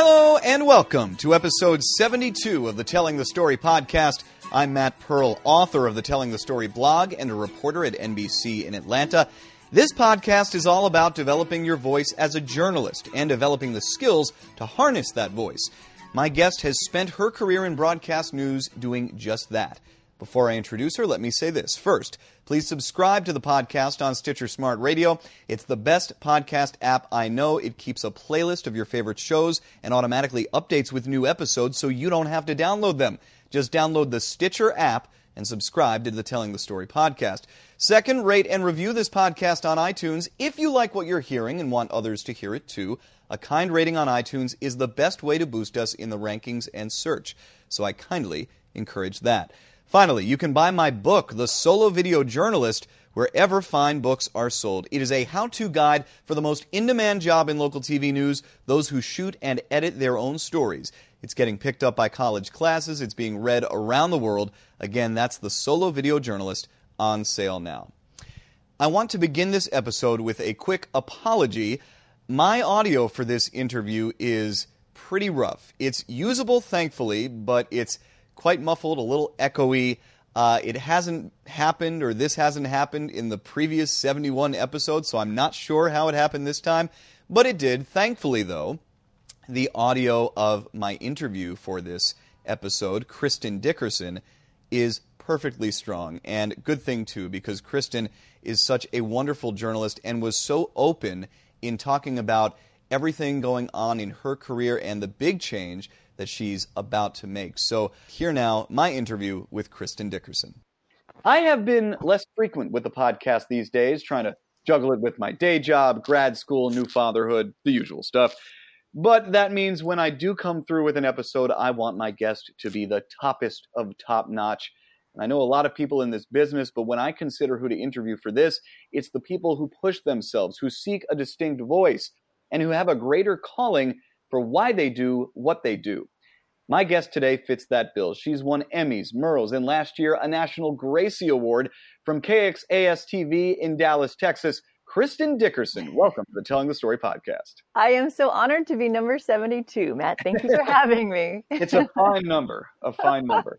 Hello and welcome to episode 72 of the Telling the Story podcast. I'm Matt Pearl, author of the Telling the Story blog and a reporter at NBC in Atlanta. This podcast is all about developing your voice as a journalist and developing the skills to harness that voice. My guest has spent her career in broadcast news doing just that. Before I introduce her, let me say this. First, please subscribe to the podcast on Stitcher Smart Radio. It's the best podcast app I know. It keeps a playlist of your favorite shows and automatically updates with new episodes so you don't have to download them. Just download the Stitcher app and subscribe to the Telling the Story podcast. Second, rate and review this podcast on iTunes if you like what you're hearing and want others to hear it too. A kind rating on iTunes is the best way to boost us in the rankings and search, so I kindly encourage that. Finally, you can buy my book, The Solo Video Journalist, wherever fine books are sold. It is a how to guide for the most in demand job in local TV news those who shoot and edit their own stories. It's getting picked up by college classes, it's being read around the world. Again, that's The Solo Video Journalist on sale now. I want to begin this episode with a quick apology. My audio for this interview is pretty rough. It's usable, thankfully, but it's quite muffled, a little echoey. Uh, it hasn't happened, or this hasn't happened in the previous 71 episodes, so I'm not sure how it happened this time, but it did. Thankfully, though, the audio of my interview for this episode, Kristen Dickerson, is perfectly strong. And good thing, too, because Kristen is such a wonderful journalist and was so open in talking about everything going on in her career and the big change that she's about to make. So, here now, my interview with Kristen Dickerson. I have been less frequent with the podcast these days, trying to juggle it with my day job, grad school, new fatherhood, the usual stuff. But that means when I do come through with an episode, I want my guest to be the toppest of top notch. And I know a lot of people in this business, but when I consider who to interview for this, it's the people who push themselves, who seek a distinct voice, and who have a greater calling for why they do what they do. My guest today fits that bill. She's won Emmys, Murrows, and last year a National Gracie Award from KXAS TV in Dallas, Texas. Kristen Dickerson, welcome to the Telling the Story podcast. I am so honored to be number 72, Matt. Thank you for having me. it's a fine number, a fine number.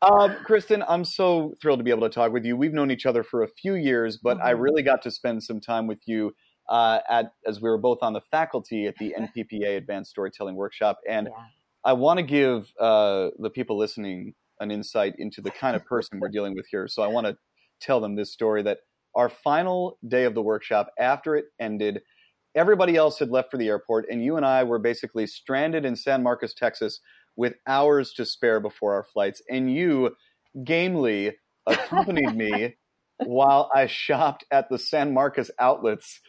Um, Kristen, I'm so thrilled to be able to talk with you. We've known each other for a few years, but mm-hmm. I really got to spend some time with you uh, at as we were both on the faculty at the NPPA Advanced Storytelling Workshop, and yeah. I want to give uh, the people listening an insight into the kind of person we're dealing with here. So I want to tell them this story that our final day of the workshop, after it ended, everybody else had left for the airport, and you and I were basically stranded in San Marcos, Texas, with hours to spare before our flights. And you gamely accompanied me while I shopped at the San Marcos outlets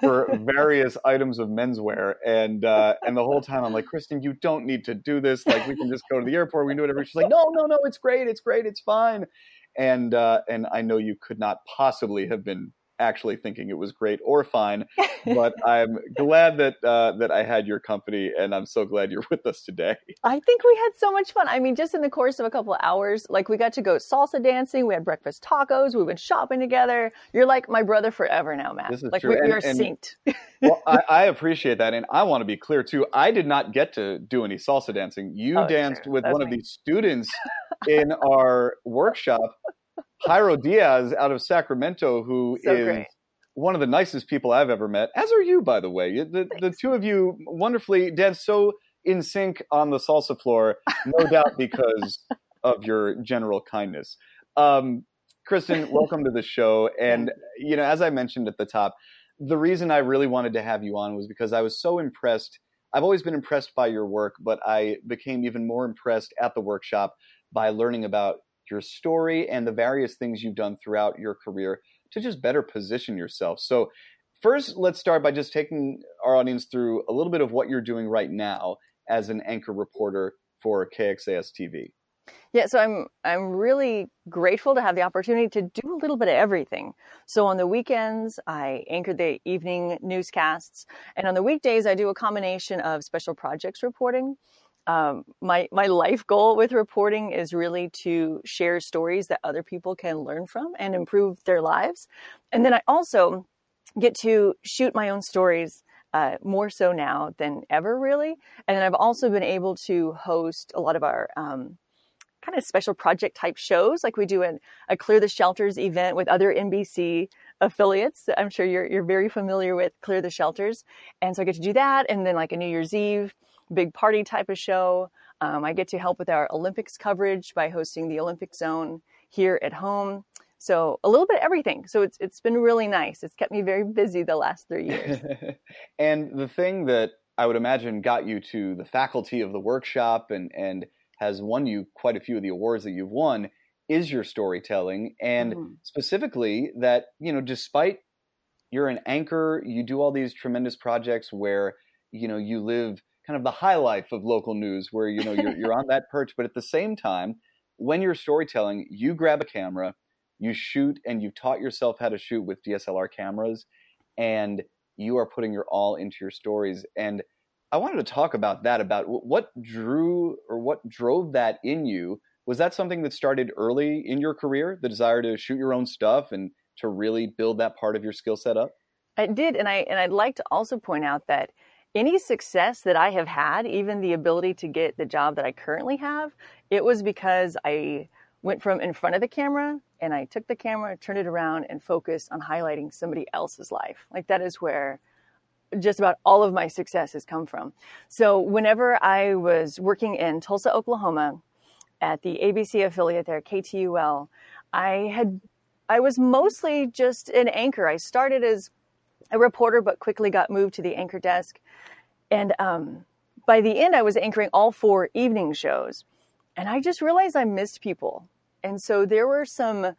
for various items of menswear. And uh, and the whole time I'm like, Kristen, you don't need to do this. Like we can just go to the airport. We can do whatever. She's like, no, no, no, it's great. It's great. It's fine. And uh, and I know you could not possibly have been actually thinking it was great or fine. But I'm glad that uh, that I had your company, and I'm so glad you're with us today. I think we had so much fun. I mean, just in the course of a couple of hours, like we got to go salsa dancing, we had breakfast tacos, we went shopping together. You're like my brother forever now, Matt. This is like true. we, we are synced. well, I, I, appreciate that, and I want to be clear too. I did not get to do any salsa dancing. You oh, danced with That's one of these students in our workshop. Jairo Diaz out of Sacramento, who so is great one of the nicest people I've ever met, as are you, by the way. The, the two of you wonderfully dance so in sync on the salsa floor, no doubt because of your general kindness. Um, Kristen, welcome to the show. And, you know, as I mentioned at the top, the reason I really wanted to have you on was because I was so impressed. I've always been impressed by your work, but I became even more impressed at the workshop by learning about your story and the various things you've done throughout your career to just better position yourself. So, first, let's start by just taking our audience through a little bit of what you're doing right now as an anchor reporter for KXAS TV. Yeah, so I'm I'm really grateful to have the opportunity to do a little bit of everything. So on the weekends, I anchor the evening newscasts, and on the weekdays, I do a combination of special projects reporting um, my my life goal with reporting is really to share stories that other people can learn from and improve their lives. And then I also get to shoot my own stories uh, more so now than ever, really. And then I've also been able to host a lot of our um, kind of special project type shows. Like we do an, a Clear the Shelters event with other NBC affiliates. I'm sure you're, you're very familiar with Clear the Shelters. And so I get to do that. And then like a New Year's Eve big party type of show. Um, I get to help with our Olympics coverage by hosting the Olympic Zone here at home. So a little bit of everything. So it's it's been really nice. It's kept me very busy the last three years. and the thing that I would imagine got you to the faculty of the workshop and and has won you quite a few of the awards that you've won is your storytelling and mm-hmm. specifically that you know despite you're an anchor you do all these tremendous projects where you know you live kind of the high life of local news where you know you're, you're on that perch but at the same time when you're storytelling you grab a camera you shoot and you taught yourself how to shoot with DSLR cameras and you are putting your all into your stories. And I wanted to talk about that about what drew or what drove that in you. Was that something that started early in your career the desire to shoot your own stuff and to really build that part of your skill set up? I did and I and I'd like to also point out that any success that I have had even the ability to get the job that I currently have it was because I went from in front of the camera and I took the camera, turned it around, and focused on highlighting somebody else's life. Like that is where just about all of my success has come from. So whenever I was working in Tulsa, Oklahoma, at the ABC affiliate there, KTUL, I had I was mostly just an anchor. I started as a reporter, but quickly got moved to the anchor desk, and um, by the end, I was anchoring all four evening shows. And I just realized I missed people. And so there were some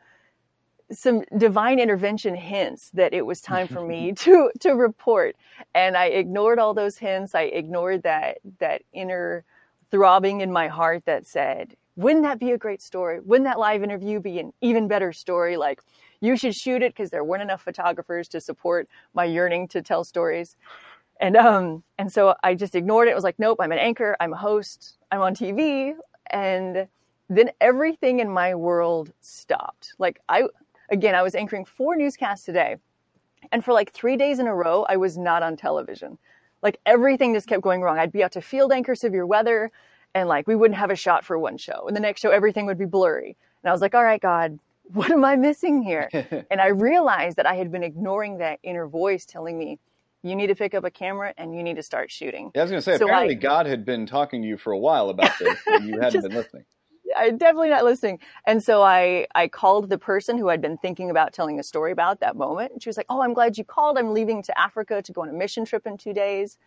some divine intervention hints that it was time for me to to report. And i ignored all those hints. I ignored that that inner throbbing in my heart that said wouldn't that be a great story? Wouldn't that live interview be an even better story? Like you should shoot it because there weren't enough photographers to support my yearning to tell stories and um and so i just ignored it. it was like nope i'm an anchor i'm a host i'm on tv and then everything in my world stopped. Like I again, I was anchoring four newscasts a day. And for like 3 days in a row, I was not on television. Like everything just kept going wrong. I'd be out to field anchor severe weather and like we wouldn't have a shot for one show. And the next show everything would be blurry. And I was like, "All right, God, what am I missing here?" and I realized that I had been ignoring that inner voice telling me, you need to pick up a camera and you need to start shooting. Yeah, I was going to say, so apparently God had been talking to you for a while about this, and you hadn't just, been listening. I definitely not listening. And so I, I called the person who I'd been thinking about telling a story about that moment. And she was like, Oh, I'm glad you called. I'm leaving to Africa to go on a mission trip in two days.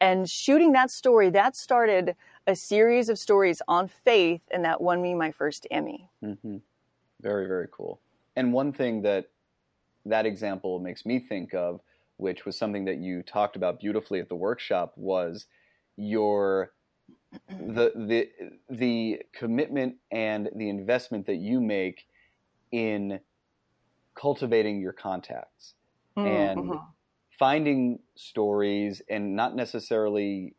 And shooting that story, that started a series of stories on faith, and that won me my first Emmy. Mm-hmm. Very, very cool. And one thing that that example makes me think of which was something that you talked about beautifully at the workshop, was your the the the commitment and the investment that you make in cultivating your contacts mm-hmm. and finding stories and not necessarily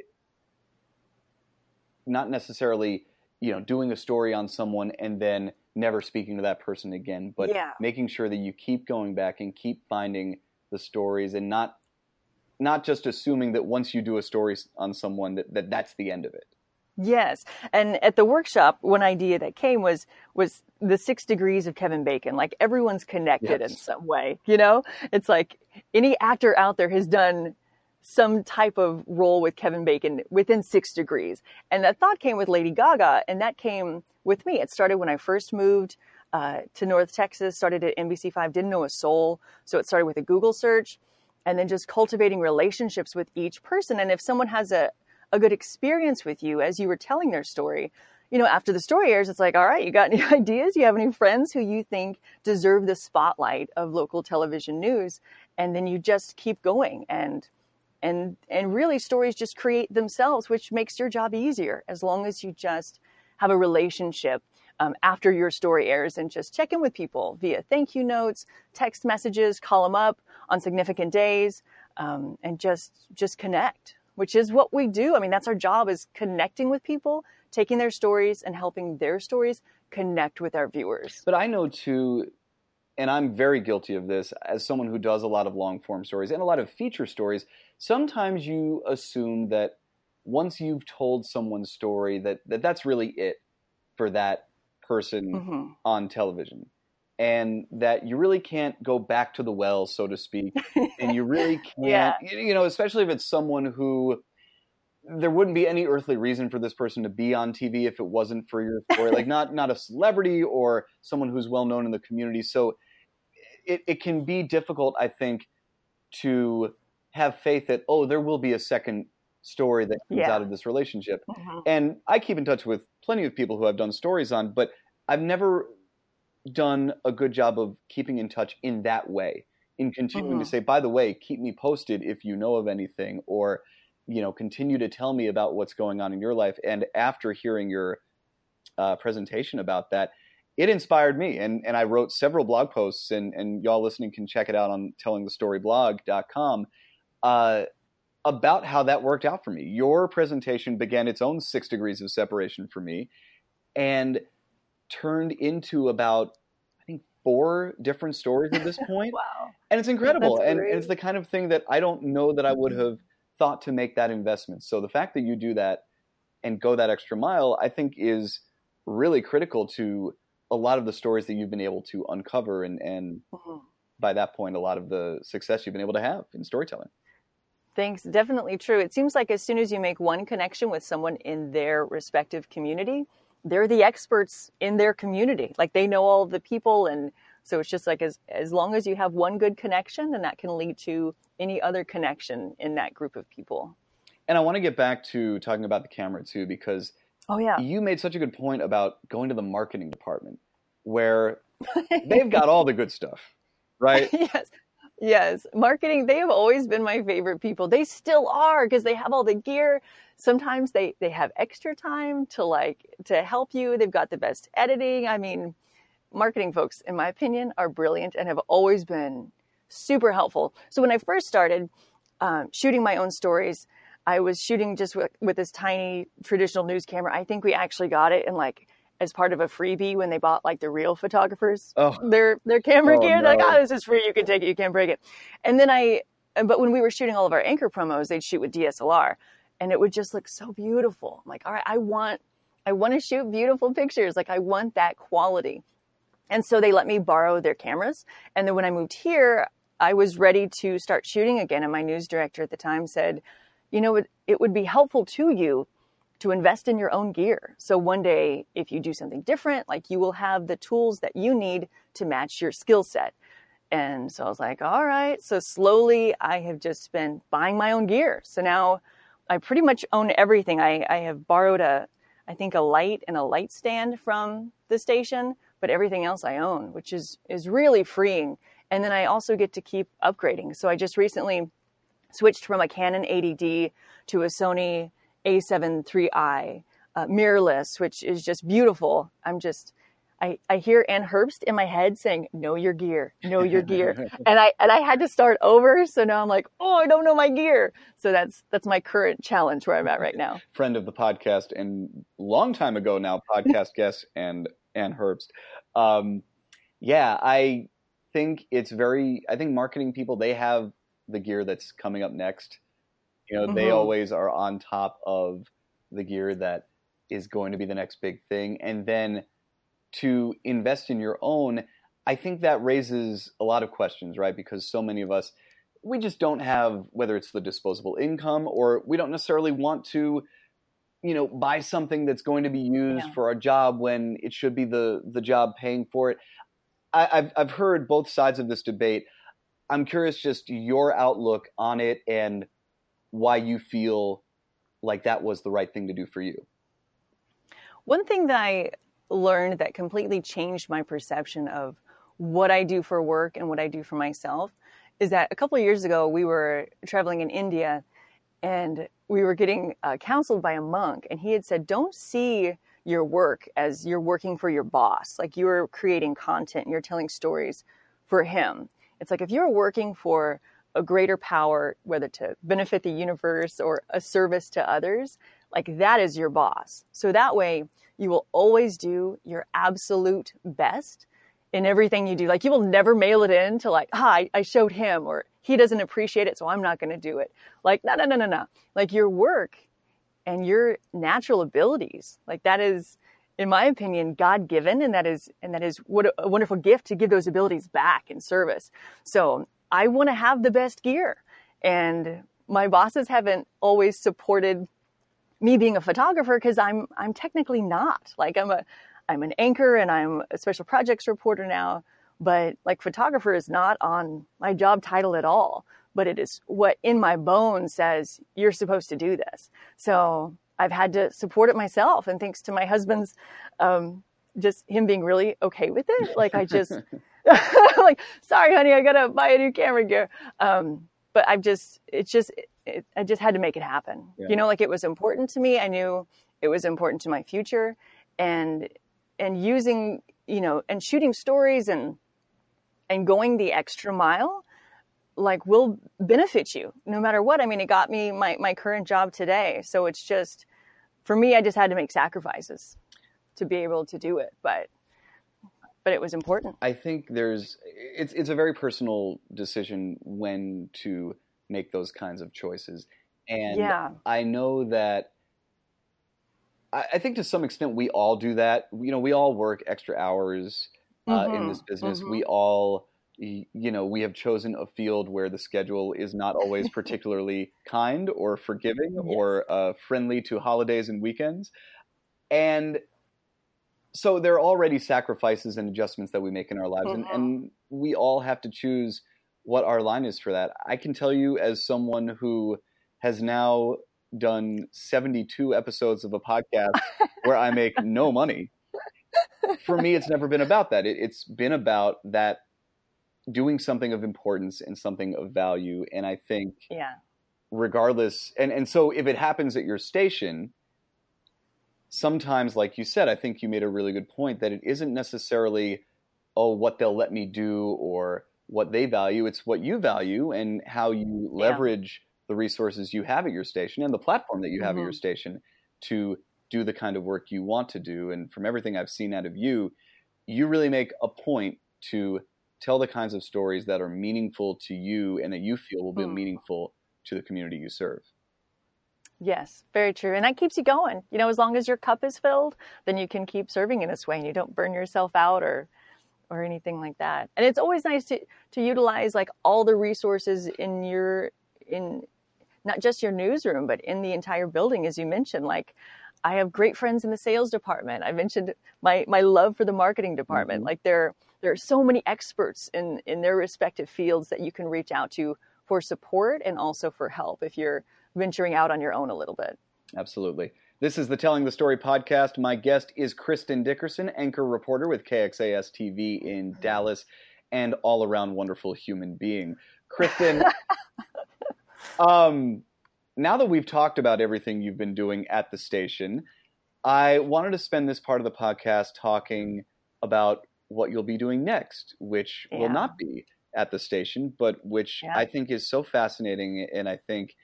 not necessarily you know doing a story on someone and then never speaking to that person again but yeah. making sure that you keep going back and keep finding the stories and not not just assuming that once you do a story on someone that, that that's the end of it. Yes. And at the workshop one idea that came was was the six degrees of kevin bacon. Like everyone's connected yes. in some way you know? It's like any actor out there has done some type of role with kevin bacon within six degrees. And that thought came with lady gaga and that came with me. It started when i first moved uh, to North Texas, started at NBC5, didn't know a soul. So it started with a Google search and then just cultivating relationships with each person. And if someone has a, a good experience with you as you were telling their story, you know, after the story airs, it's like, all right, you got any ideas? You have any friends who you think deserve the spotlight of local television news? And then you just keep going and and and really stories just create themselves, which makes your job easier as long as you just have a relationship um, after your story airs and just check in with people via thank you notes, text messages, call them up on significant days, um, and just just connect, which is what we do. I mean, that's our job is connecting with people, taking their stories and helping their stories connect with our viewers. But I know too, and I'm very guilty of this as someone who does a lot of long form stories and a lot of feature stories. Sometimes you assume that once you've told someone's story, that, that that's really it for that person mm-hmm. on television. And that you really can't go back to the well, so to speak. and you really can't, yeah. you know, especially if it's someone who there wouldn't be any earthly reason for this person to be on TV if it wasn't for your story. like not not a celebrity or someone who's well known in the community. So it, it can be difficult, I think, to have faith that oh, there will be a second story that comes yeah. out of this relationship. Mm-hmm. And I keep in touch with plenty of people who I've done stories on, but I've never done a good job of keeping in touch in that way. In continuing mm-hmm. to say, by the way, keep me posted if you know of anything, or you know, continue to tell me about what's going on in your life. And after hearing your uh, presentation about that, it inspired me. And, and I wrote several blog posts, and, and y'all listening can check it out on tellingthestoryblog.com uh, about how that worked out for me. Your presentation began its own six degrees of separation for me and turned into about, I think, four different stories at this point. wow. And it's incredible. And, and it's the kind of thing that I don't know that I would have – thought to make that investment. So the fact that you do that and go that extra mile, I think is really critical to a lot of the stories that you've been able to uncover and, and mm-hmm. by that point a lot of the success you've been able to have in storytelling. Thanks. Definitely true. It seems like as soon as you make one connection with someone in their respective community, they're the experts in their community. Like they know all the people and so it's just like as as long as you have one good connection, then that can lead to any other connection in that group of people. And I want to get back to talking about the camera too, because oh yeah, you made such a good point about going to the marketing department where they've got all the good stuff, right? yes. Yes, marketing, they have always been my favorite people. They still are because they have all the gear. Sometimes they they have extra time to like to help you. They've got the best editing. I mean, marketing folks, in my opinion, are brilliant and have always been super helpful. So when I first started um, shooting my own stories, I was shooting just with, with this tiny traditional news camera. I think we actually got it in like as part of a freebie when they bought like the real photographers oh. their their camera oh, gear. No. Like, oh, this is free. You can take it. You can't break it. And then I, but when we were shooting all of our anchor promos, they'd shoot with DSLR, and it would just look so beautiful. I'm like, all right, I want, I want to shoot beautiful pictures. Like I want that quality. And so they let me borrow their cameras. And then when I moved here, I was ready to start shooting again. And my news director at the time said, you know, it, it would be helpful to you to invest in your own gear. So one day, if you do something different, like you will have the tools that you need to match your skill set. And so I was like, all right. So slowly I have just been buying my own gear. So now I pretty much own everything. I, I have borrowed a, I think a light and a light stand from the station but everything else I own, which is is really freeing. And then I also get to keep upgrading. So I just recently switched from a Canon 80D to a Sony A7 III uh, mirrorless, which is just beautiful. I'm just I, I hear Anne Herbst in my head saying, "Know your gear, know your gear," and I and I had to start over. So now I'm like, "Oh, I don't know my gear." So that's that's my current challenge where I'm at right now. Friend of the podcast and long time ago now podcast guest and Anne Herbst. Um, yeah, I think it's very. I think marketing people they have the gear that's coming up next. You know, mm-hmm. they always are on top of the gear that is going to be the next big thing, and then to invest in your own. I think that raises a lot of questions, right? Because so many of us, we just don't have whether it's the disposable income or we don't necessarily want to you know buy something that's going to be used yeah. for a job when it should be the the job paying for it I, have I've heard both sides of this debate i'm curious just your outlook on it and why you feel like that was the right thing to do for you? One thing that i learned that completely changed my perception of what i do for work and what i do for myself is that a couple of years ago we were traveling in india and we were getting uh, counseled by a monk and he had said don't see your work as you're working for your boss. Like you're creating content. You're telling stories for him. It's like if you're working for a greater power whether to benefit the universe or a service to others like that is your boss so that way you will always do your absolute best in everything you do. Like you will never mail it in to like, ah, I, showed him or he doesn't appreciate it, so I'm not going to do it. Like, no, no, no, no, no. Like your work and your natural abilities, like that is, in my opinion, God given, and that is, and that is what a wonderful gift to give those abilities back in service. So I want to have the best gear, and my bosses haven't always supported me being a photographer because I'm I'm technically not. Like I'm a I'm an anchor and I'm a special projects reporter now, but like photographer is not on my job title at all. But it is what in my bones says you're supposed to do this. So I've had to support it myself, and thanks to my husband's, um, just him being really okay with it. Like I just like, sorry, honey, I gotta buy a new camera gear. Um, but I've just, it's just, it, I just had to make it happen. Yeah. You know, like it was important to me. I knew it was important to my future, and and using, you know, and shooting stories and and going the extra mile, like will benefit you no matter what. I mean, it got me my my current job today, so it's just for me. I just had to make sacrifices to be able to do it, but but it was important. I think there's it's it's a very personal decision when to make those kinds of choices. And yeah. I know that I, I, think to some extent we all do that. You know, we all work extra hours uh, mm-hmm. in this business. Mm-hmm. We all you know we have chosen a field where the schedule is not always particularly kind or forgiving yes. or uh, friendly to holidays and weekends and so there are already sacrifices and adjustments that we make in our lives, mm-hmm. and, and we all have to choose what our line is for that. I can tell you, as someone who has now done 72 episodes of a podcast where I make no money, for me, it's never been about that. It, it's been about that doing something of importance and something of value. And I think, yeah, regardless, and, and so if it happens at your station, sometimes, like you said, I think you made a really good point that it isn't necessarily, oh, what they'll let me do or what they value. It's what you value and how you leverage yeah. the resources you have at your station and the platform that you have mm-hmm. at your station to do the kind of work you want to do. And from everything I've seen out of you, you really make a point to tell the kinds of stories that are meaningful to you and that you feel will be mm. meaningful to the community you serve. Yes, very true. And that keeps you going. You know, as long as your cup is filled, then you can keep serving in this way and you don't burn yourself out or or anything like that. And it's always nice to to utilize like all the resources in your in not just your newsroom, but in the entire building, as you mentioned. Like I have great friends in the sales department. I mentioned my my love for the marketing department. Mm-hmm. Like there there are so many experts in in their respective fields that you can reach out to for support and also for help if you're venturing out on your own a little bit. Absolutely. This is the Telling the Story podcast. My guest is Kristen Dickerson, anchor reporter with KXAS TV in. Dallas, and all around wonderful human being. Kristen, um, now that we've talked about everything you've been doing at the station, I wanted to spend this part of the podcast talking about what you'll be doing next, which yeah. will not be at the station, but which yeah. I think is so fascinating and I think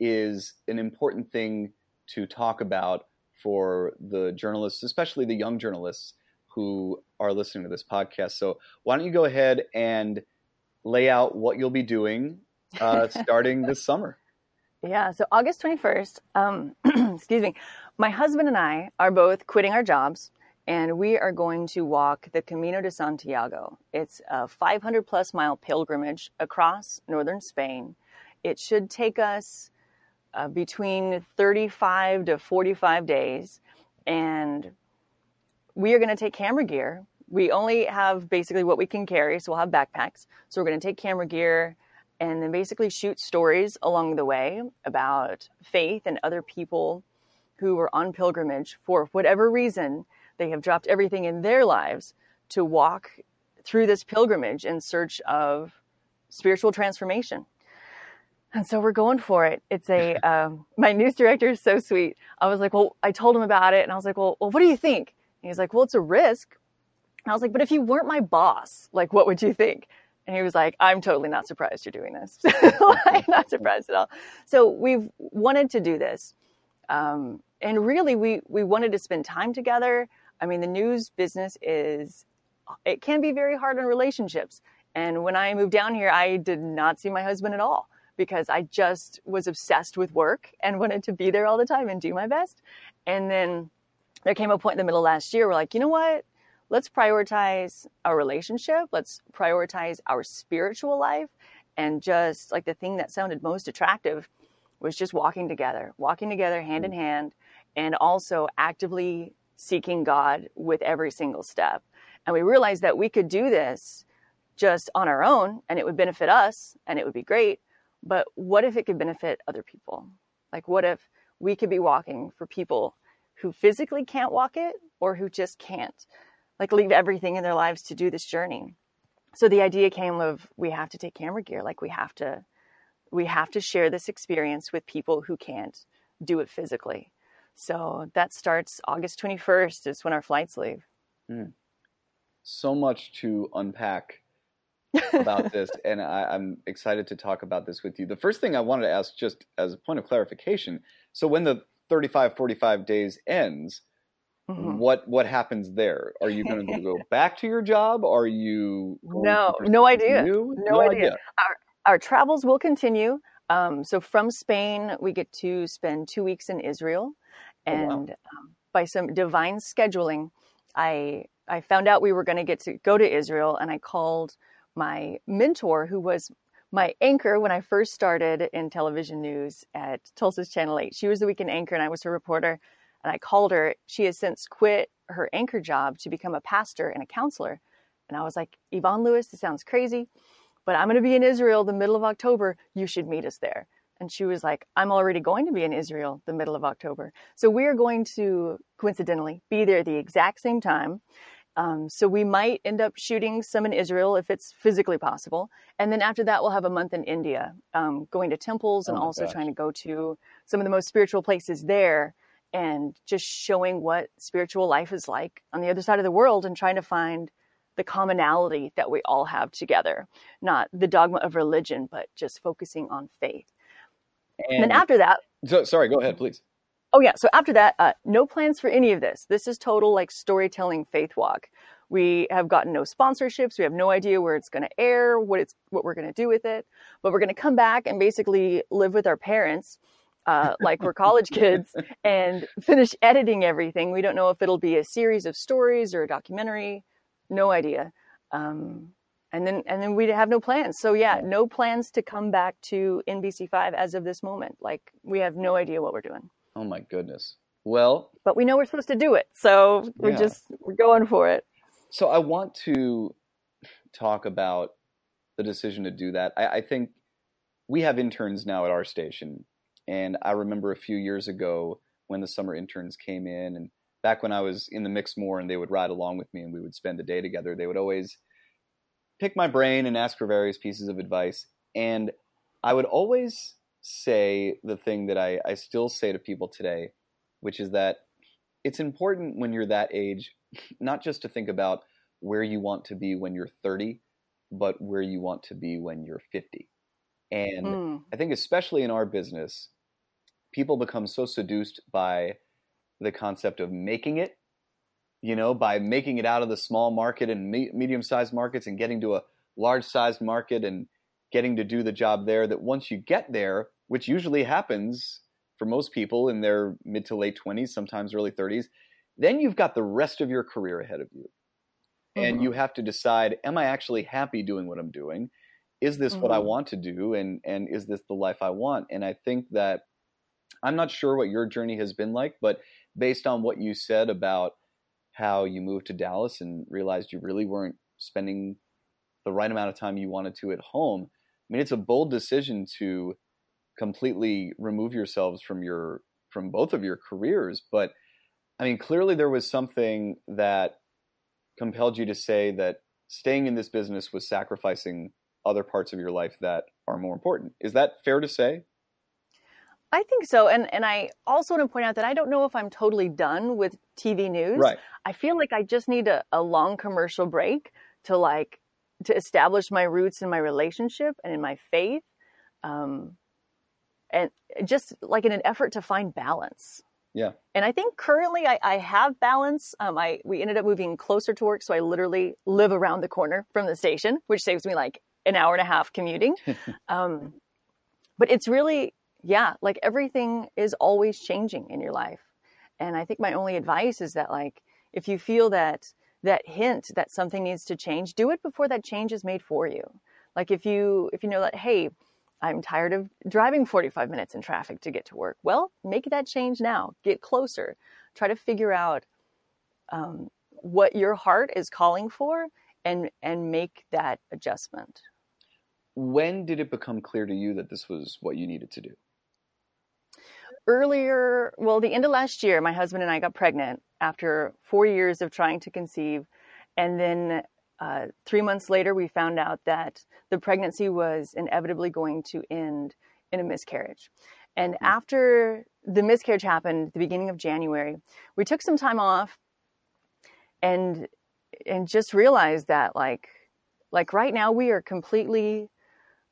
is an important thing to talk about for the journalists, especially the young journalists who are listening to this podcast. So, why don't you go ahead and lay out what you'll be doing uh, starting this summer? Yeah, so August 21st, um, excuse me, my husband and I are both quitting our jobs and we are going to walk the Camino de Santiago. It's a 500 plus mile pilgrimage across northern Spain. It should take us uh, between 35 to 45 days. And we are going to take camera gear. We only have basically what we can carry, so we'll have backpacks. So we're going to take camera gear and then basically shoot stories along the way about faith and other people who were on pilgrimage for whatever reason. They have dropped everything in their lives to walk through this pilgrimage in search of spiritual transformation. And so we're going for it. It's a, um, my news director is so sweet. I was like, well, I told him about it and I was like, well, well what do you think? And he's like, well, it's a risk. And I was like, but if you weren't my boss, like, what would you think? And he was like, I'm totally not surprised you're doing this. I'm not surprised at all. So we've wanted to do this. Um, and really, we, we wanted to spend time together. I mean, the news business is it can be very hard on relationships. And when I moved down here, I did not see my husband at all because I just was obsessed with work and wanted to be there all the time and do my best. And then there came a point in the middle last year where like, you know what? Let's prioritize our relationship. Let's prioritize our spiritual life. And just like the thing that sounded most attractive was just walking together, walking together hand in hand, and also actively seeking God with every single step. And we realized that we could do this just on our own and it would benefit us and it would be great. But what if it could benefit other people? Like, what if we could be walking for people who physically can't walk it or who just can't, like, leave everything in their lives to do this journey? So the idea came of we have to take camera gear, like, we have to. We have to share this experience with people who can't do it physically. So that starts August 21st, is when our flights leave. Mm. So much to unpack about this, and I, am excited to talk about this with you. The first thing I wanted to ask, just as a point of clarification so when the 35, 45 days ends, mm-hmm. what what happens there? Are you going to go back to your job? Are you no no idea. no, no idea. idea. Our, our travels will continue. Um, so from Spain, we get to spend two weeks in Israel, and oh, wow. um, by some divine scheduling, I I found out we were going to get to go to Israel, and I called my mentor, who was my anchor when I first started in television news at Tulsa's Channel 8. She was the weekend anchor and I was her reporter. And I called her. She has since quit her anchor job to become a pastor and a counselor. And I was like, Yvonne Lewis, this sounds crazy, but I'm going to be in Israel the middle of October. You should meet us there. And she was like, I'm already going to be in Israel the middle of October. So we are going to coincidentally be there the exact same time. Um, so we might end up shooting some in Israel if it's physically possible, and then after that we'll have a month in India, um, going to temples and oh also gosh. trying to go to some of the most spiritual places there, and just showing what spiritual life is like on the other side of the world, and trying to find the commonality that we all have together, not the dogma of religion, but just focusing on faith. And, and then after that, so, sorry, go ahead, please. Oh yeah. So after that, uh, no plans for any of this. This is total like storytelling faith walk. We have gotten no sponsorships. We have no idea where it's going to air, what it's what we're going to do with it. But we're going to come back and basically live with our parents, uh, like we're college kids, and finish editing everything. We don't know if it'll be a series of stories or a documentary. No idea. Um, and then and then we have no plans. So yeah, no plans to come back to NBC5 as of this moment. Like we have no idea what we're doing. Oh my goodness. Well, but we know we're supposed to do it, so we're yeah. just we're going for it. So I want to talk about the decision to do that. I, I think we have interns now at our station, and I remember a few years ago when the summer interns came in, and back when I was in the mix more, and they would ride along with me, and we would spend the day together. They would always pick my brain and ask for various pieces of advice, and I would always say the thing that I, I still say to people today, which is that it's important when you're that age, not just to think about where you want to be when you're 30, but where you want to be when you're 50. And mm. I think, especially in our business, people become so seduced by the concept of making it, you know, by making it out of the small market and me- medium sized markets and getting to a large sized market and getting to do the job there that once you get there, which usually happens for most people in their mid to late 20s, sometimes early 30s, then you've got the rest of your career ahead of you. Mm-hmm. And you have to decide am I actually happy doing what I'm doing? Is this mm-hmm. what I mm-hmm. want to do? And, and is this the life I want? And I think that I'm not sure what your journey has been like, but based on what you said about how you moved to Dallas and realized you really weren't spending the right amount of time you wanted to at home, I mean, it's a bold decision to completely remove yourselves from your from both of your careers. But I mean, clearly there was something that compelled you to say that staying in this business was sacrificing other parts of your life that are more important. Is that fair to say? I think so. And and I also want to point out that I don't know if I'm totally done with TV news. Right. I feel like I just need a, a long commercial break to like to establish my roots in my relationship and in my faith um, and just like in an effort to find balance Yeah. And I think currently I, I have balance. Um, I we ended up moving closer to work, so I literally live around the corner from the station, which saves me like an hour and a half commuting. um, but it's really, yeah, like everything is always changing in your life. And I think my only advice is that like if you feel that that hint that something needs to change, do it before that change is made for you. Like if you if you know that hey, I'm tired of driving 45 minutes in traffic to get to work. Well, make that change now. Get closer. Try to figure out um, what your heart is calling for and and make that adjustment. When did it become clear to you that this was what you needed to do? Earlier, well, the end of last year, my husband and I got pregnant after four years of trying to conceive, and then uh, three months later, we found out that the pregnancy was inevitably going to end in a miscarriage. And hmm. after the miscarriage happened, the beginning of January, we took some time off and and just realized that like like right now we are completely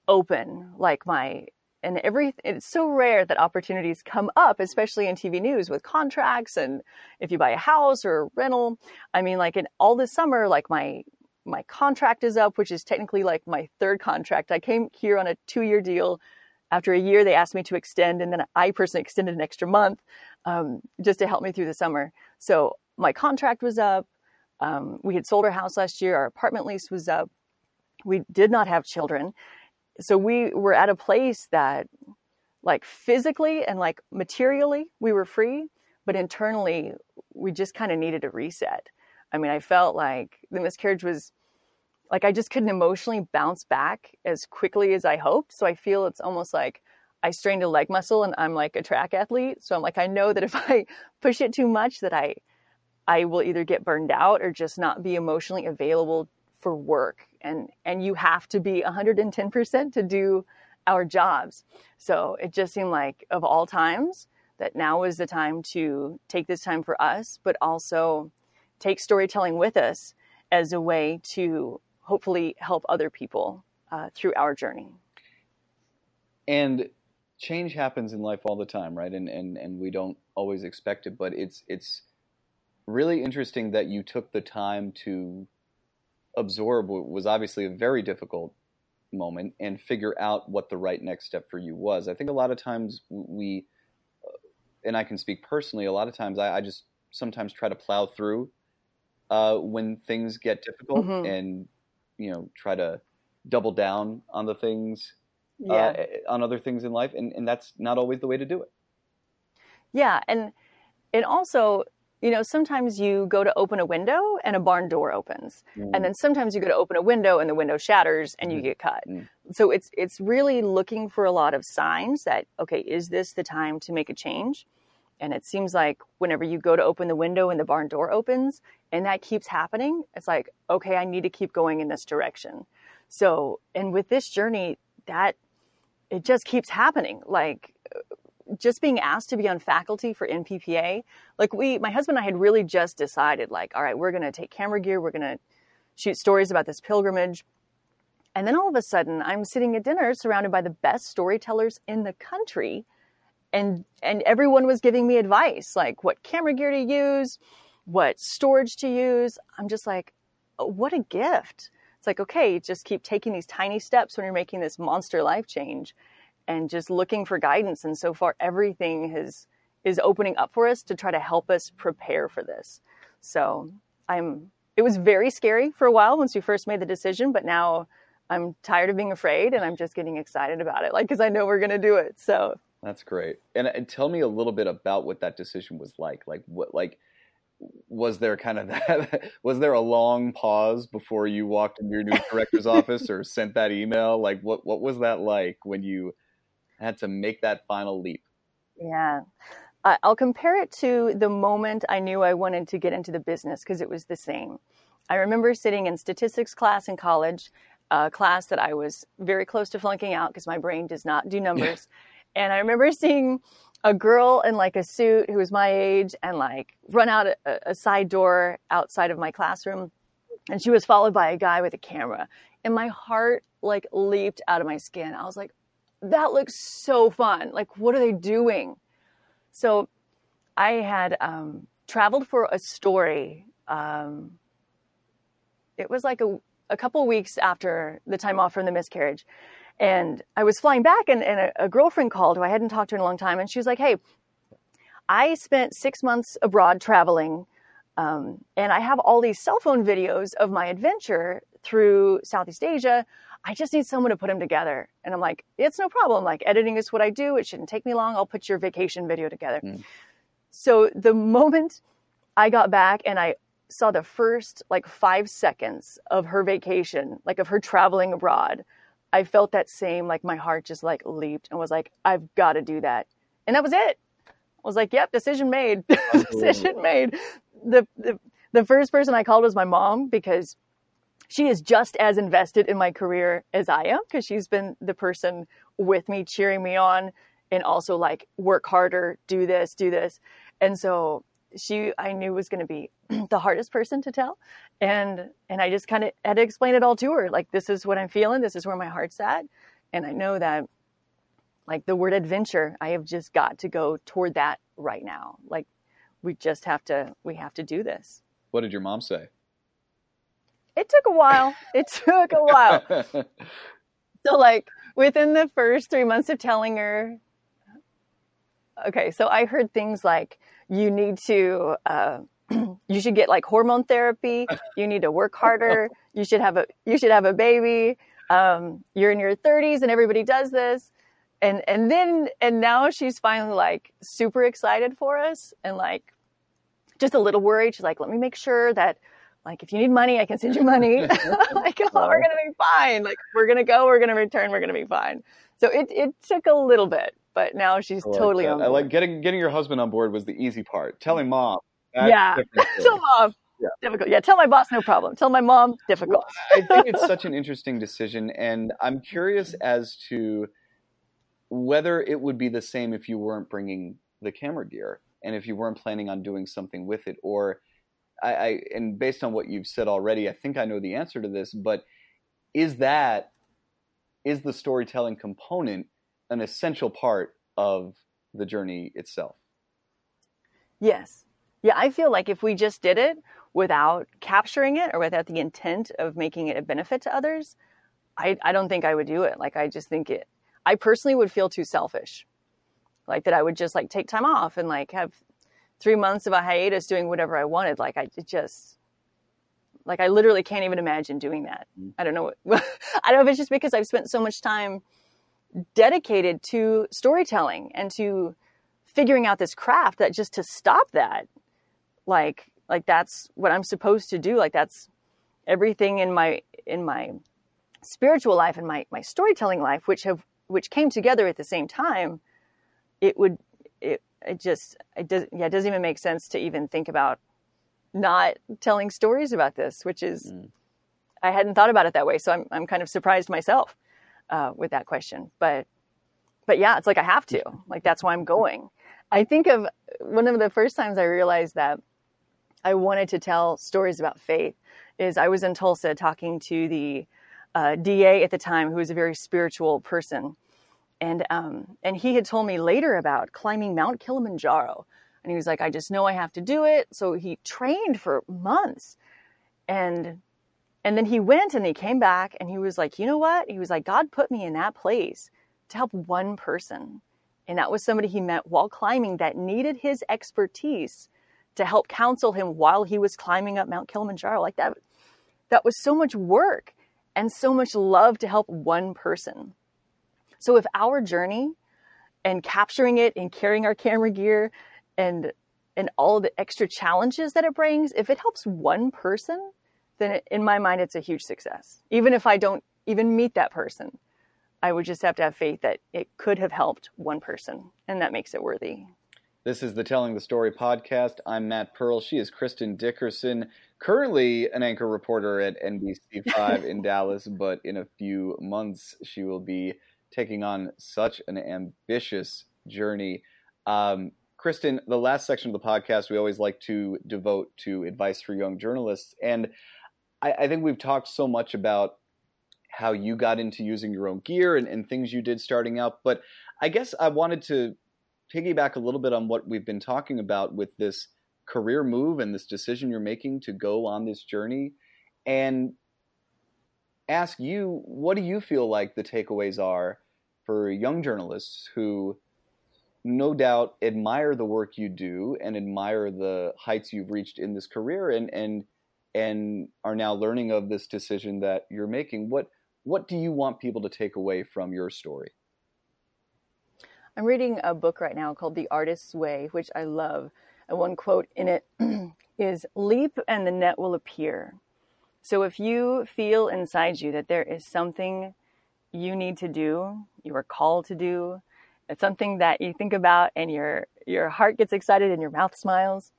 open. Like my and every it's so rare that opportunities come up especially in tv news with contracts and if you buy a house or a rental i mean like in all this summer like my my contract is up, which is technically like my third contract. I came here on a two year deal. After a year, they asked me to extend, and then I personally extended an extra month um, just to help me through the summer. So my contract was up. Um, we had sold our house last year. Our apartment lease was up. We did not have children. So we were at a place that, like physically and like materially, we were free, but internally, we just kind of needed a reset. I mean, I felt like the miscarriage was like I just couldn't emotionally bounce back as quickly as I hoped. So I feel it's almost like I strained a leg muscle and I'm like a track athlete. So I'm like, I know that if I push it too much that I I will either get burned out or just not be emotionally available for work. And and you have to be 110% to do our jobs. So it just seemed like of all times that now is the time to take this time for us, but also take storytelling with us as a way to hopefully help other people uh, through our journey. And change happens in life all the time, right? And and and we don't always expect it, but it's it's really interesting that you took the time to absorb what was obviously a very difficult moment and figure out what the right next step for you was. I think a lot of times we, uh, and I can speak personally, a lot of times I, I just sometimes try to plow through uh, when things get difficult mm-hmm. and you know try to double down on the things uh, yeah. uh, on other things in life and, and that's not always the way to do it yeah and and also you know sometimes you go to open a window and a barn door opens mm. and then sometimes you go to open a window and the window shatters and you mm. get cut mm. so it's it's really looking for a lot of signs that okay is this the time to make a change and it seems like whenever you go to open the window and the barn door opens and that keeps happening, it's like, okay, I need to keep going in this direction. So, and with this journey, that it just keeps happening. Like, uh, just being asked to be on faculty for NPPA, like we, my husband and I had really just decided, like, all right, we're going to take camera gear, we're going to shoot stories about this pilgrimage. And then all of a sudden, I'm sitting at dinner surrounded by the best storytellers in the country and and everyone was giving me advice like what camera gear to use what storage to use. I'm just like oh, what a gift. It's like okay just keep taking these tiny steps when you're making this monster life change and just looking for guidance. And so far everything has is opening up for us to try to help us prepare for this. So i'm it was very scary for a while once we first made the decision but now i'm tired of being afraid and i'm just getting excited about it like because i know we're going to do it. So that's great. And, and tell me a little bit about what that decision was like. Like what like was there kind of that was there a long pause before you walked into your new director's office or sent that email? Like what what was that like when you had to make that final leap? Yeah. Uh, I'll compare it to the moment I knew I wanted to get into the business because it was the same. I remember sitting in statistics class in college, a class that I was very close to flunking out because my brain does not do numbers. And I remember seeing a girl in like a suit who was my age and like run out a, a side door outside of my classroom. And she was followed by a guy with a camera. And my heart like leaped out of my skin. I was like, that looks so fun. Like, what are they doing? So I had um, traveled for a story. Um, it was like a, a couple weeks after the time off from the miscarriage. And I was flying back, and, and a, a girlfriend called who I hadn't talked to in a long time. And she was like, Hey, I spent six months abroad traveling, um, and I have all these cell phone videos of my adventure through Southeast Asia. I just need someone to put them together. And I'm like, it's no problem. Like, editing is what I do. It shouldn't take me long. I'll put your vacation video together. Mm. So the moment I got back and I saw the first like five seconds of her vacation, like of her traveling abroad, I felt that same, like my heart just like leaped and was like, I've got to do that. And that was it. I was like, yep, decision made. decision made. The, the, the first person I called was my mom because she is just as invested in my career as I am because she's been the person with me, cheering me on, and also like work harder, do this, do this. And so she, I knew was going to be the hardest person to tell, and and I just kind of had to explain it all to her. Like this is what I'm feeling. This is where my heart's at, and I know that. Like the word adventure, I have just got to go toward that right now. Like we just have to, we have to do this. What did your mom say? it took a while. It took a while. so like within the first three months of telling her, okay, so I heard things like you need to, uh, you should get like hormone therapy. You need to work harder. You should have a, you should have a baby. Um, you're in your 30s and everybody does this. And, and then, and now she's finally like super excited for us and like just a little worried. She's like, let me make sure that like if you need money, I can send you money. like, oh, we're gonna be fine. Like we're gonna go, we're gonna return, we're gonna be fine. So it it took a little bit, but now she's like totally that. on board. I like getting getting your husband on board was the easy part. Telling mom. Yeah. Tell mom. Yeah. Difficult. Yeah. Tell my boss, no problem. Tell my mom, difficult. I think it's such an interesting decision, and I'm curious as to whether it would be the same if you weren't bringing the camera gear and if you weren't planning on doing something with it, or I, I and based on what you've said already, I think I know the answer to this. But is that is the storytelling component an essential part of the journey itself? Yes. Yeah, I feel like if we just did it without capturing it or without the intent of making it a benefit to others, I, I don't think I would do it. Like, I just think it, I personally would feel too selfish. Like, that I would just like take time off and like have three months of a hiatus doing whatever I wanted. Like I just, like I literally can't even imagine doing that. Mm. I don't know. What, I don't know if it's just because I've spent so much time dedicated to storytelling and to figuring out this craft that just to stop that, like, like that's what I'm supposed to do. Like that's everything in my, in my spiritual life and my, my storytelling life, which have, which came together at the same time. It would, it, it just it does yeah it doesn't even make sense to even think about not telling stories about this which is mm. i hadn't thought about it that way so i'm, I'm kind of surprised myself uh, with that question. But but yeah it's like i have to. Like that's why i'm going. I think of one of the first times i realized that i wanted to tell stories about faith is i was in tulsa talking to the uh, da at the time who was a very spiritual person. And um, and he had told me later about climbing Mount Kilimanjaro, and he was like, I just know I have to do it. So he trained for months, and and then he went and he came back and he was like, you know what? He was like, God put me in that place to help one person, and that was somebody he met while climbing that needed his expertise to help counsel him while he was climbing up Mount Kilimanjaro. Like that, that was so much work and so much love to help one person. So if our journey and capturing it and carrying our camera gear and and all the extra challenges that it brings, if it helps one person, then it, in my mind it's a huge success. Even if I don't even meet that person, I would just have to have faith that it could have helped one person, and that makes it worthy. This is the Telling the Story podcast. I'm Matt Pearl. She is Kristen Dickerson, currently an anchor reporter at NBC5 in Dallas, but in a few months she will be taking on such an ambitious journey. Um, Kristen, the last section of the podcast we always like to devote to advice for young journalists. And I, I think we've talked so much about how you got into using your own gear and, and things you did starting out. But I guess I wanted to piggyback a little bit on what we've been talking about with this career move and this decision you're making to go on this journey and ask you what do you feel like the takeaways are for young journalists who no doubt admire the work you do and admire the heights you've reached in this career and and and are now learning of this decision that you're making what what do you want people to take away from your story i'm reading a book right now called the artist's way which i love and one quote in it is leap and the net will appear so if you feel inside you that there is something you need to do you are called to do it's something that you think about and your your heart gets excited and your mouth smiles.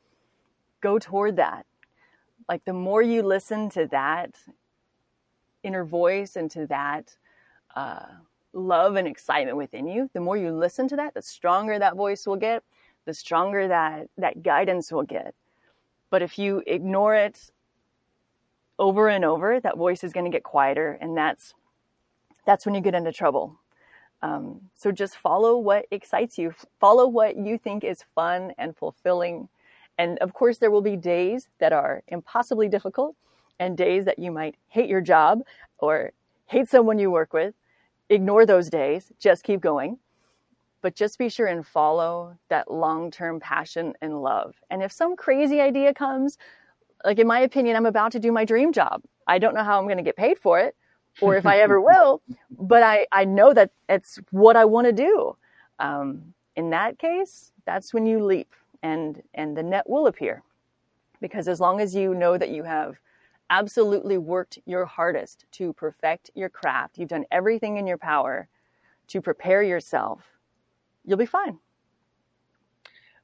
Go toward that. Like the more you listen to that inner voice and to that uh, love and excitement within you, the more you listen to that, the stronger that voice will get, the stronger that that guidance will get. But if you ignore it over and over, that voice is going to get quieter, and that's that's when you get into trouble um, so just follow what excites you, follow what you think is fun and fulfilling. And of course, there will be days that are impossibly difficult and days that you might hate your job or hate someone you work with. Ignore those days, just keep going. But just be sure and follow that long term passion and love. And if some crazy idea comes, like in my opinion, I'm about to do my dream job. I don't know how I'm going to get paid for it, or if I ever will, but I, I know that it's what I want to do. Um, in that case, that's when you leap and, and the net will appear. Because as long as you know that you have absolutely worked your hardest to perfect your craft, you've done everything in your power to prepare yourself, you'll be fine.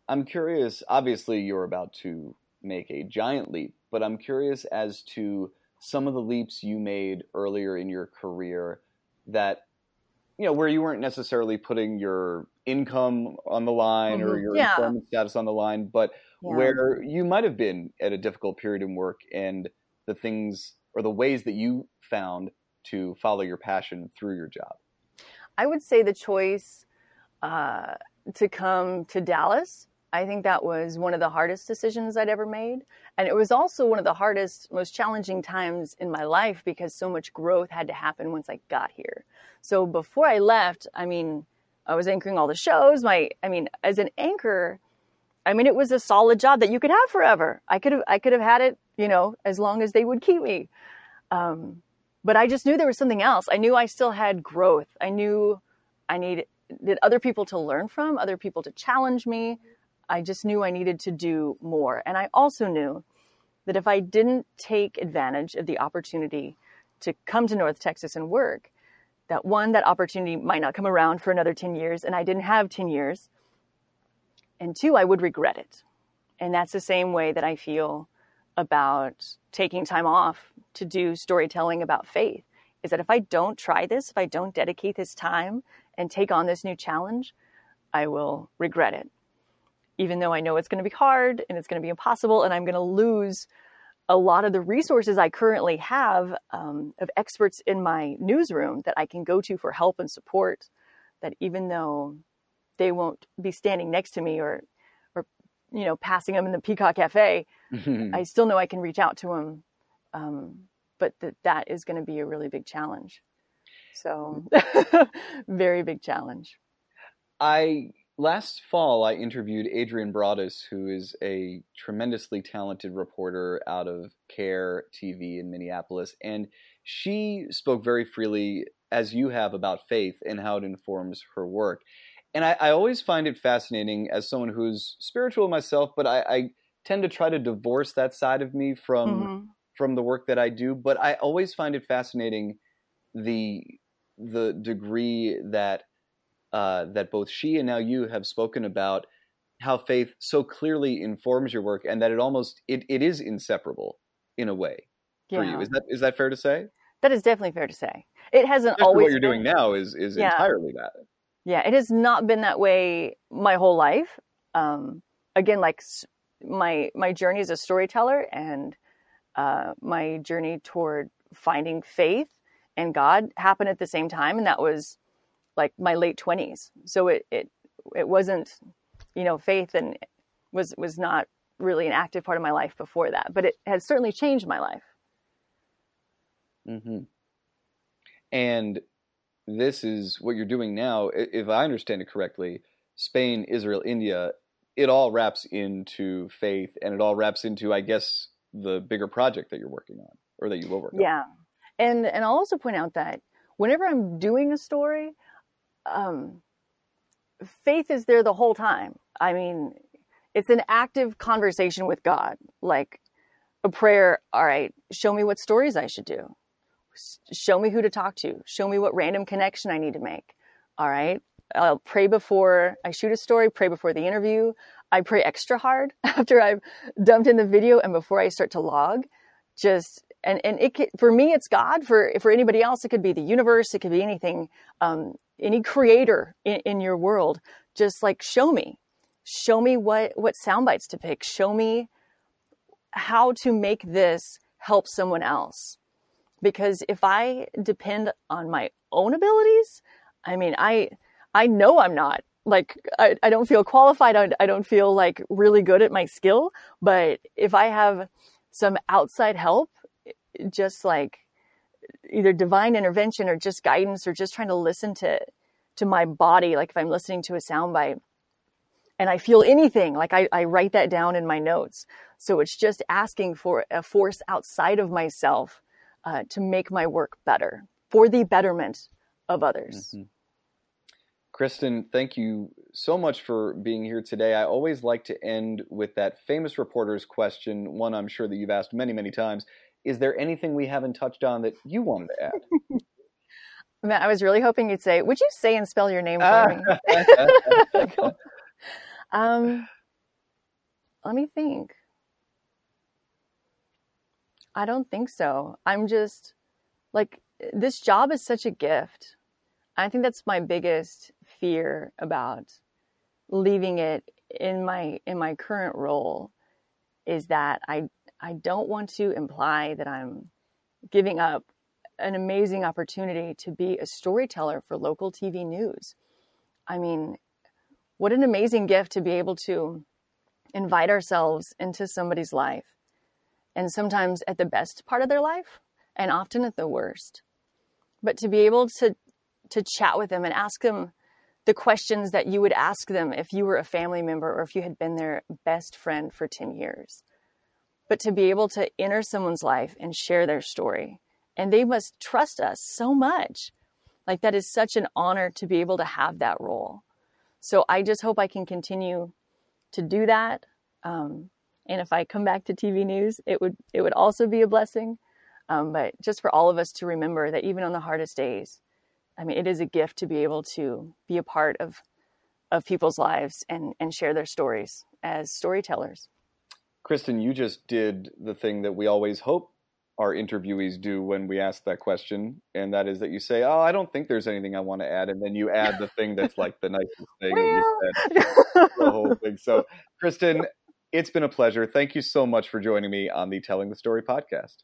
I'm curious, obviously, you're about to make a giant leap, but I'm curious as to some of the leaps you made earlier in your career that you know where you weren't necessarily putting your income on the line mm-hmm. or your yeah. employment status on the line but yeah. where you might have been at a difficult period in work and the things or the ways that you found to follow your passion through your job i would say the choice uh, to come to dallas I think that was one of the hardest decisions I'd ever made. And it was also one of the hardest, most challenging times in my life because so much growth had to happen once I got here. So before I left, I mean, I was anchoring all the shows. My, I mean, as an anchor, I mean, it was a solid job that you could have forever. I could have, I could have had it, you know, as long as they would keep me. Um, but I just knew there was something else. I knew I still had growth. I knew I needed other people to learn from, other people to challenge me, I just knew I needed to do more. And I also knew that if I didn't take advantage of the opportunity to come to North Texas and work, that one, that opportunity might not come around for another 10 years, and I didn't have 10 years. And two, I would regret it. And that's the same way that I feel about taking time off to do storytelling about faith is that if I don't try this, if I don't dedicate this time and take on this new challenge, I will regret it even though I know it's going to be hard and it's going to be impossible and I'm going to lose a lot of the resources I currently have um, of experts in my newsroom that I can go to for help and support. That even though they won't be standing next to me or, or you know, passing them in the Peacock Cafe, I still know I can reach out to them. Um, but that that is going to be a really big challenge. So, very big challenge. I last fall, I interviewed Adrienne Broaddus, who is a tremendously talented reporter out of KARE TV in Minneapolis, and she spoke very freely, as you have, about faith and how it informs her work. And I, I always find it fascinating as someone who's spiritual myself, but I, I tend to try to divorce that side of me from mm-hmm. from the work that I do. But I always find it fascinating the the degree that uh, that both she and now you have spoken about how faith so clearly informs your work and that it almost it, it is inseparable in a way for you. Is that is that fair to say? That is definitely fair to say. It hasn't Especially always what you're been, doing now is is yeah. entirely that. Yeah, it has not been that way my whole life. Um, again, like my my journey as a storyteller and uh, my journey toward finding faith and God happened at the same time, and that was like my late 20s. So it, it, it wasn't you know, faith and was was not really an active part of my life before that, but it has certainly changed my life. Mm-hmm. And this is what you're doing now. If I understand it correctly, Spain, Israel, India, it all wraps into faith, and it all wraps into, I guess, the bigger project that you're working on, or that you will work yeah. on. Yeah, and and I'll also point out that whenever I'm doing a story, um, faith is there the whole time. I mean, it's an active conversation with God, like a prayer. All right, show me what stories I should do. Show me who to talk to. Show me what random connection I need to make. All right, I'll pray before I shoot a story, pray before the interview. I pray extra hard after I've dumped in the video and before I start to log. Just and and it for me it's God. For for anybody else, it could be the universe. It could be anything, um, any creator in, in your world. Just like show me, show me what what sound bites to pick. Show me how to make this help someone else. Because if i depend on my own abilities i mean i i know i'm not like i, I don't feel qualified. I, I don't feel like really good at my skill. But if i have some outside help just like either divine intervention or just guidance or just trying to listen to to my body like if i'm listening to a soundbite and I feel anything, like I, I write that down in my notes. So it's just asking for a force outside of myself uh, to make my work better for the betterment of others. Mm-hmm. Kristen, thank you so much for being here today. I always like to end with that famous reporter's question, one I'm sure that you've asked many, many times. Is there anything we haven't touched on that you wanted to add? Matt, I was really hoping you'd say, Would you say and spell your name for me? Um, let me think. I don't think so. I'm just like this job is such a gift. I think that's my biggest fear about leaving it in my in my current role is that I I don't want to imply that I'm giving up an amazing opportunity to be a storyteller for local TV news. I mean, what an amazing gift to be able to invite ourselves into somebody's life. And sometimes at the best part of their life, and often at the worst. But to be able to to chat with them and ask them the questions that you would ask them if you were a family member or if you had been their best friend for 10 years. But to be able to enter someone's life and share their story. And they must trust us so much. Like that is such an honor to be able to have that role. So I just hope I can continue to do that. Um, and if I come back to TV news, it would it would also be a blessing. Um, but just for all of us to remember that even on the hardest days, I mean, it is a gift to be able to be a part of of people's lives and and share their stories as storytellers. Kristen, you just did the thing that we always hope our interviewees do when we ask that question, and that is that you say, "Oh, I don't think there's anything I want to add," and then you add the thing that's like the nicest thing that you said, the whole thing. So, Kristen, it's been a pleasure. Thank you so much for joining me on the Telling the Story podcast.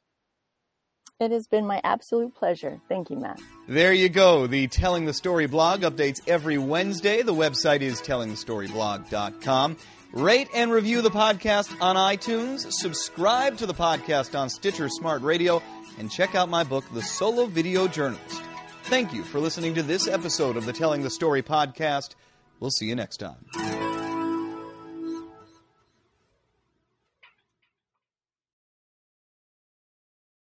It has been my absolute pleasure. Thank you, Matt. There you go. The Telling the Story blog updates every Wednesday. The website is tellingthestoryblog.com. Rate and review the podcast on iTunes, subscribe to the podcast on Stitcher Smart Radio, and check out my book, The Solo Video Journalist. Thank you for listening to this episode of the Telling the Story podcast. We'll see you next time.